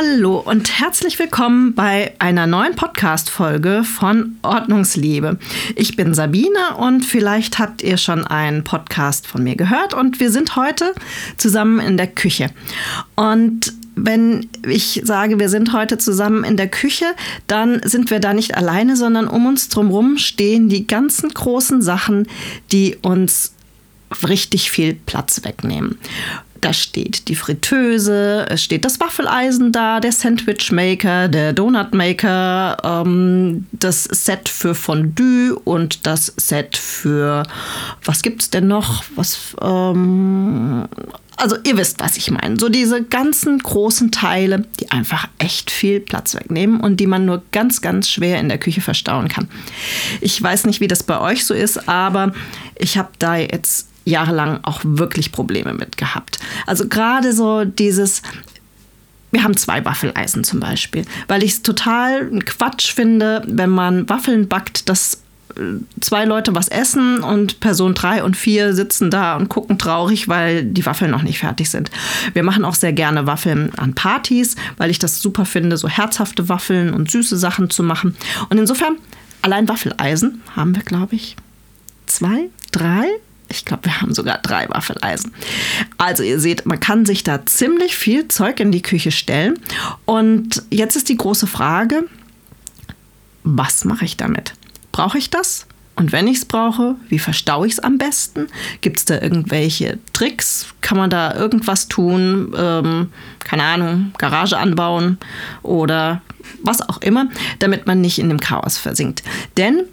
Hallo und herzlich willkommen bei einer neuen Podcast-Folge von Ordnungsliebe. Ich bin Sabine und vielleicht habt ihr schon einen Podcast von mir gehört und wir sind heute zusammen in der Küche. Und wenn ich sage, wir sind heute zusammen in der Küche, dann sind wir da nicht alleine, sondern um uns drumherum stehen die ganzen großen Sachen, die uns richtig viel Platz wegnehmen. Da steht die Fritteuse, es steht das Waffeleisen da, der Sandwichmaker, der Donutmaker, ähm, das Set für Fondue und das Set für, was gibt es denn noch? Was, ähm, also ihr wisst, was ich meine. So diese ganzen großen Teile, die einfach echt viel Platz wegnehmen und die man nur ganz, ganz schwer in der Küche verstauen kann. Ich weiß nicht, wie das bei euch so ist, aber ich habe da jetzt jahrelang auch wirklich Probleme mit gehabt. Also gerade so dieses, wir haben zwei Waffeleisen zum Beispiel, weil ich es total Quatsch finde, wenn man Waffeln backt, dass äh, zwei Leute was essen und Person drei und vier sitzen da und gucken traurig, weil die Waffeln noch nicht fertig sind. Wir machen auch sehr gerne Waffeln an Partys, weil ich das super finde, so herzhafte Waffeln und süße Sachen zu machen. Und insofern, allein Waffeleisen haben wir, glaube ich, zwei, drei ich glaube, wir haben sogar drei Waffeleisen. Also ihr seht, man kann sich da ziemlich viel Zeug in die Küche stellen. Und jetzt ist die große Frage, was mache ich damit? Brauche ich das? Und wenn ich es brauche, wie verstaue ich es am besten? Gibt es da irgendwelche Tricks? Kann man da irgendwas tun? Ähm, keine Ahnung, Garage anbauen oder was auch immer, damit man nicht in dem Chaos versinkt. Denn äh,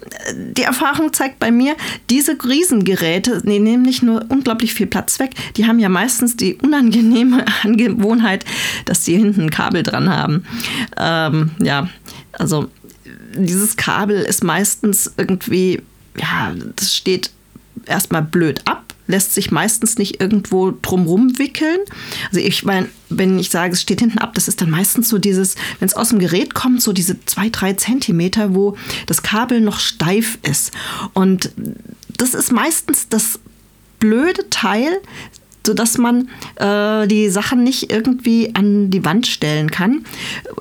die Erfahrung zeigt bei mir, diese Riesengeräte die nehmen nicht nur unglaublich viel Platz weg, die haben ja meistens die unangenehme Angewohnheit, dass sie hinten ein Kabel dran haben. Ähm, ja, also dieses Kabel ist meistens irgendwie, ja, das steht erstmal blöd ab lässt sich meistens nicht irgendwo drumrum wickeln. Also ich meine, wenn ich sage, es steht hinten ab, das ist dann meistens so dieses, wenn es aus dem Gerät kommt, so diese zwei, drei Zentimeter, wo das Kabel noch steif ist. Und das ist meistens das blöde Teil, sodass man äh, die Sachen nicht irgendwie an die Wand stellen kann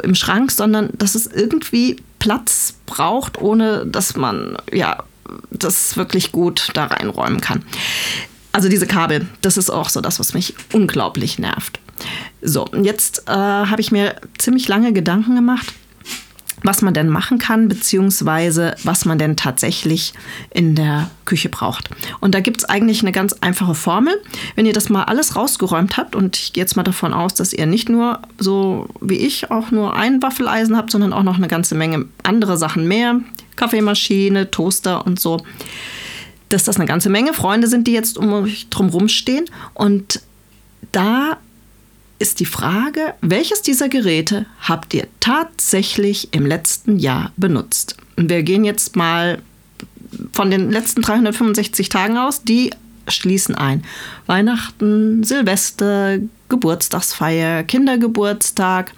im Schrank, sondern dass es irgendwie Platz braucht, ohne dass man ja das wirklich gut da reinräumen kann. Also diese Kabel, das ist auch so das, was mich unglaublich nervt. So, jetzt äh, habe ich mir ziemlich lange Gedanken gemacht, was man denn machen kann, beziehungsweise was man denn tatsächlich in der Küche braucht. Und da gibt es eigentlich eine ganz einfache Formel. Wenn ihr das mal alles rausgeräumt habt, und ich gehe jetzt mal davon aus, dass ihr nicht nur so wie ich auch nur ein Waffeleisen habt, sondern auch noch eine ganze Menge andere Sachen mehr, Kaffeemaschine, Toaster und so, dass das eine ganze Menge Freunde sind, die jetzt um euch drumherum stehen. Und da ist die Frage, welches dieser Geräte habt ihr tatsächlich im letzten Jahr benutzt? Wir gehen jetzt mal von den letzten 365 Tagen aus, die schließen ein. Weihnachten, Silvester, Geburtstagsfeier, Kindergeburtstag,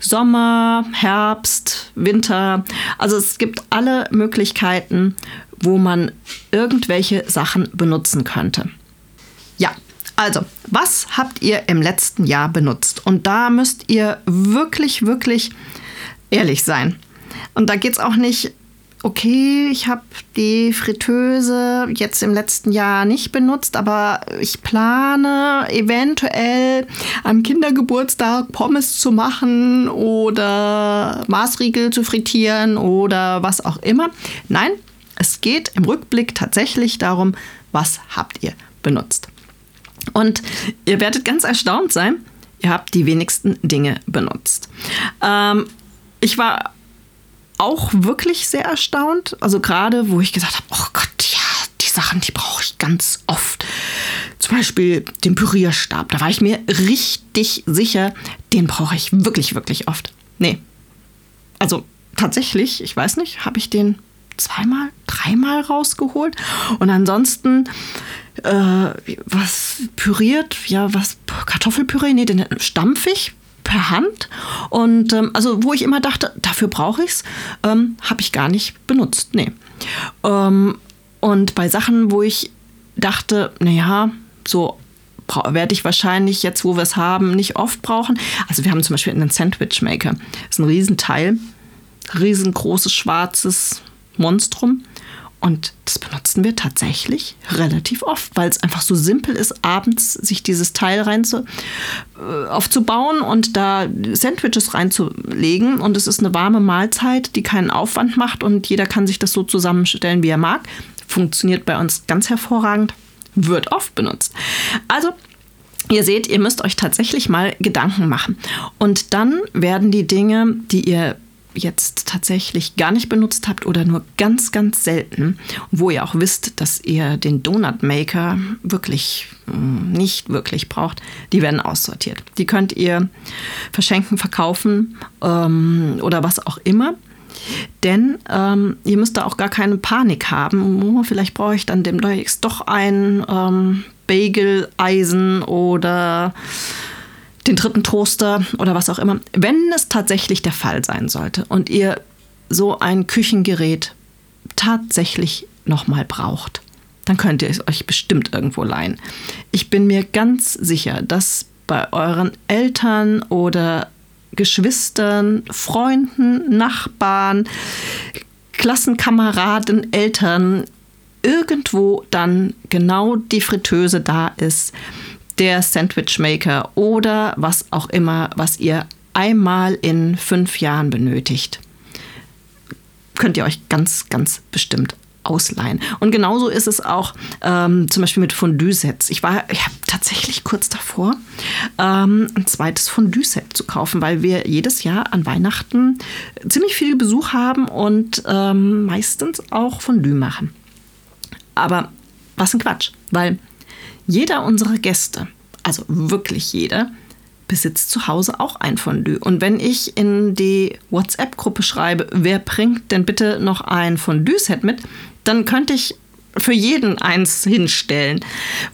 Sommer, Herbst, Winter. Also es gibt alle Möglichkeiten, wo man irgendwelche Sachen benutzen könnte. Ja, also, was habt ihr im letzten Jahr benutzt? Und da müsst ihr wirklich, wirklich ehrlich sein. Und da geht es auch nicht, okay, ich habe die Fritteuse jetzt im letzten Jahr nicht benutzt, aber ich plane eventuell am Kindergeburtstag Pommes zu machen oder Maßriegel zu frittieren oder was auch immer. Nein, es geht im Rückblick tatsächlich darum, was habt ihr benutzt. Und ihr werdet ganz erstaunt sein, ihr habt die wenigsten Dinge benutzt. Ähm, ich war auch wirklich sehr erstaunt, also gerade wo ich gesagt habe, oh Gott, ja, die Sachen, die brauche ich ganz oft. Zum Beispiel den Pürierstab, da war ich mir richtig sicher, den brauche ich wirklich, wirklich oft. Nee. Also tatsächlich, ich weiß nicht, habe ich den zweimal, dreimal rausgeholt. Und ansonsten, äh, was püriert, ja, was, Kartoffelpüree, nee, den stampfig per Hand. Und ähm, also, wo ich immer dachte, dafür brauche ich es, ähm, habe ich gar nicht benutzt. Nee. Ähm, und bei Sachen, wo ich dachte, naja, so werde ich wahrscheinlich jetzt, wo wir es haben, nicht oft brauchen. Also wir haben zum Beispiel einen Sandwich Maker. Das ist ein Riesenteil, riesengroßes schwarzes Monstrum. Und das benutzen wir tatsächlich relativ oft, weil es einfach so simpel ist, abends sich dieses Teil rein zu, äh, aufzubauen und da Sandwiches reinzulegen. Und es ist eine warme Mahlzeit, die keinen Aufwand macht und jeder kann sich das so zusammenstellen, wie er mag. Funktioniert bei uns ganz hervorragend, wird oft benutzt. Also Ihr seht, ihr müsst euch tatsächlich mal Gedanken machen. Und dann werden die Dinge, die ihr jetzt tatsächlich gar nicht benutzt habt oder nur ganz, ganz selten, wo ihr auch wisst, dass ihr den Donut Maker wirklich hm, nicht wirklich braucht, die werden aussortiert. Die könnt ihr verschenken, verkaufen ähm, oder was auch immer. Denn ähm, ihr müsst da auch gar keine Panik haben. Oh, vielleicht brauche ich dann demnächst doch ein ähm, Bagel-Eisen oder den dritten Toaster oder was auch immer. Wenn es tatsächlich der Fall sein sollte und ihr so ein Küchengerät tatsächlich nochmal braucht, dann könnt ihr es euch bestimmt irgendwo leihen. Ich bin mir ganz sicher, dass bei euren Eltern oder Geschwistern, Freunden, Nachbarn, Klassenkameraden, Eltern irgendwo dann genau die Fritteuse da ist, der Sandwichmaker oder was auch immer, was ihr einmal in fünf Jahren benötigt. Könnt ihr euch ganz, ganz bestimmt ausleihen. Und genauso ist es auch ähm, zum Beispiel mit Fondue-Sets. Ich war ich tatsächlich kurz davor, ähm, ein zweites Fondue-Set zu kaufen, weil wir jedes Jahr an Weihnachten ziemlich viel Besuch haben und ähm, meistens auch Fondue machen. Aber was ein Quatsch, weil jeder unserer Gäste, also wirklich jeder, besitzt zu Hause auch ein Fondue. Und wenn ich in die WhatsApp-Gruppe schreibe, wer bringt denn bitte noch ein Fondue-Set mit, dann könnte ich für jeden eins hinstellen.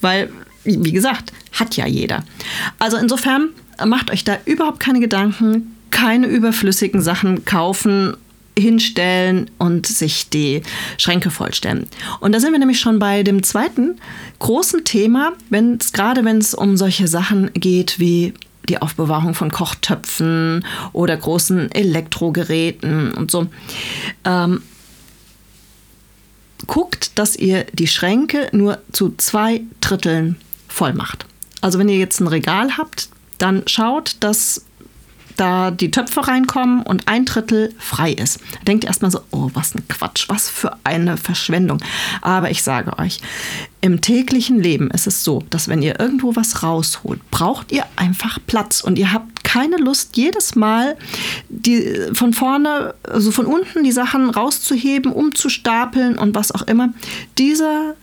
Weil, wie gesagt, hat ja jeder. Also insofern macht euch da überhaupt keine Gedanken, keine überflüssigen Sachen kaufen hinstellen und sich die Schränke vollstellen. Und da sind wir nämlich schon bei dem zweiten großen Thema, wenn es gerade wenn es um solche Sachen geht wie die Aufbewahrung von Kochtöpfen oder großen Elektrogeräten und so. Ähm, guckt, dass ihr die Schränke nur zu zwei Dritteln voll macht. Also wenn ihr jetzt ein Regal habt, dann schaut, dass da die Töpfe reinkommen und ein Drittel frei ist. denkt ihr erstmal so, oh, was ein Quatsch, was für eine Verschwendung. Aber ich sage euch, im täglichen Leben ist es so, dass wenn ihr irgendwo was rausholt, braucht ihr einfach Platz und ihr habt keine Lust, jedes Mal die von vorne, also von unten die Sachen rauszuheben, umzustapeln und was auch immer. Dieser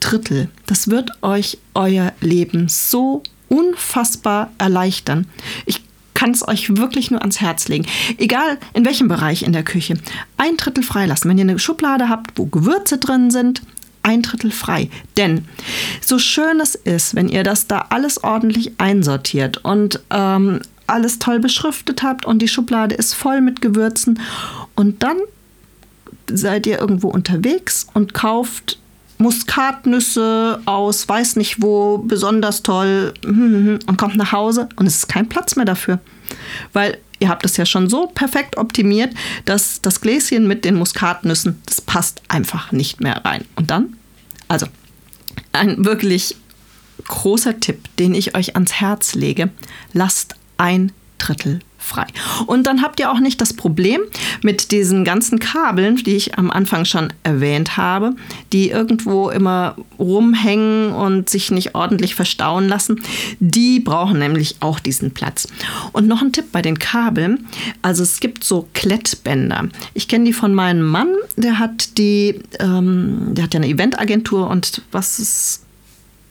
Drittel, das wird euch euer Leben so unfassbar erleichtern. Ich kann es euch wirklich nur ans Herz legen. Egal in welchem Bereich in der Küche. Ein Drittel freilassen. Wenn ihr eine Schublade habt, wo Gewürze drin sind, ein Drittel frei. Denn so schön es ist, wenn ihr das da alles ordentlich einsortiert und ähm, alles toll beschriftet habt und die Schublade ist voll mit Gewürzen und dann seid ihr irgendwo unterwegs und kauft Muskatnüsse aus weiß nicht wo, besonders toll und kommt nach Hause und es ist kein Platz mehr dafür. Weil ihr habt es ja schon so perfekt optimiert, dass das Gläschen mit den Muskatnüssen, das passt einfach nicht mehr rein. Und dann, also ein wirklich großer Tipp, den ich euch ans Herz lege, lasst ein Drittel frei. Und dann habt ihr auch nicht das Problem mit diesen ganzen Kabeln, die ich am Anfang schon erwähnt habe, die irgendwo immer rumhängen und sich nicht ordentlich verstauen lassen. Die brauchen nämlich auch diesen Platz. Und noch ein Tipp bei den Kabeln. Also es gibt so Klettbänder. Ich kenne die von meinem Mann, der hat die, ähm, der hat ja eine Eventagentur und was es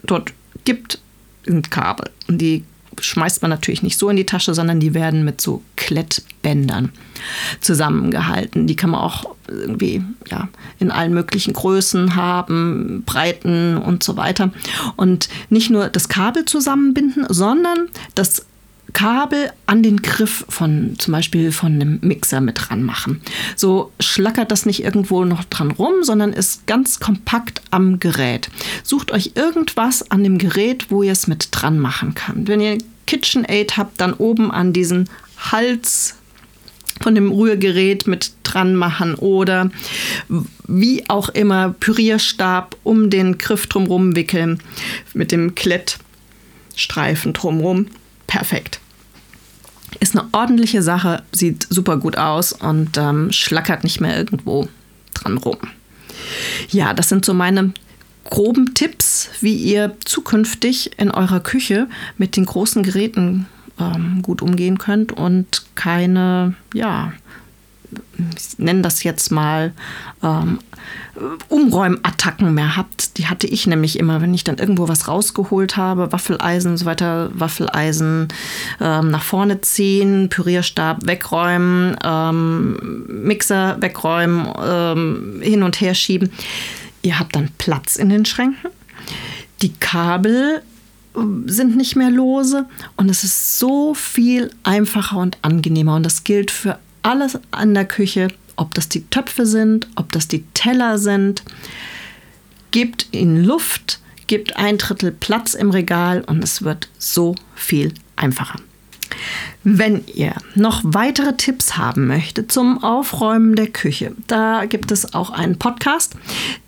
dort gibt, sind Kabel. Und die schmeißt man natürlich nicht so in die Tasche, sondern die werden mit so Klettbändern zusammengehalten. Die kann man auch irgendwie ja, in allen möglichen Größen haben, Breiten und so weiter. Und nicht nur das Kabel zusammenbinden, sondern das Kabel an den Griff von zum Beispiel von einem Mixer mit dran machen. So schlackert das nicht irgendwo noch dran rum, sondern ist ganz kompakt am Gerät. Sucht euch irgendwas an dem Gerät, wo ihr es mit dran machen könnt. Wenn ihr KitchenAid habt, dann oben an diesen Hals von dem Rührgerät mit dran machen oder wie auch immer Pürierstab um den Griff drumherum wickeln mit dem Klettstreifen drumherum. Perfekt. Ist eine ordentliche Sache, sieht super gut aus und ähm, schlackert nicht mehr irgendwo dran rum. Ja, das sind so meine groben Tipps, wie ihr zukünftig in eurer Küche mit den großen Geräten ähm, gut umgehen könnt und keine, ja, ich nenne das jetzt mal ähm, Umräumattacken mehr habt. Die hatte ich nämlich immer, wenn ich dann irgendwo was rausgeholt habe, Waffeleisen und so weiter, Waffeleisen ähm, nach vorne ziehen, Pürierstab wegräumen, ähm, Mixer wegräumen, ähm, hin und her schieben. Ihr habt dann Platz in den Schränken. Die Kabel sind nicht mehr lose und es ist so viel einfacher und angenehmer und das gilt für alles an der Küche, ob das die Töpfe sind, ob das die Teller sind. Gebt ihnen Luft, gebt ein Drittel Platz im Regal und es wird so viel einfacher. Wenn ihr noch weitere Tipps haben möchtet zum Aufräumen der Küche, da gibt es auch einen Podcast,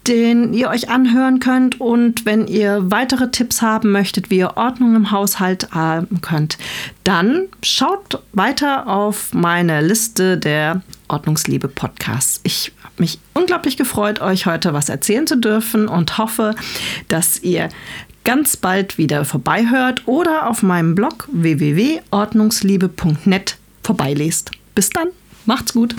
den ihr euch anhören könnt. Und wenn ihr weitere Tipps haben möchtet, wie ihr Ordnung im Haushalt haben könnt, dann schaut weiter auf meine Liste der Ordnungsliebe Podcasts. Ich habe mich unglaublich gefreut, euch heute was erzählen zu dürfen und hoffe, dass ihr ganz bald wieder vorbeihört oder auf meinem Blog www.ordnungsliebe.net vorbeilest. Bis dann, macht's gut!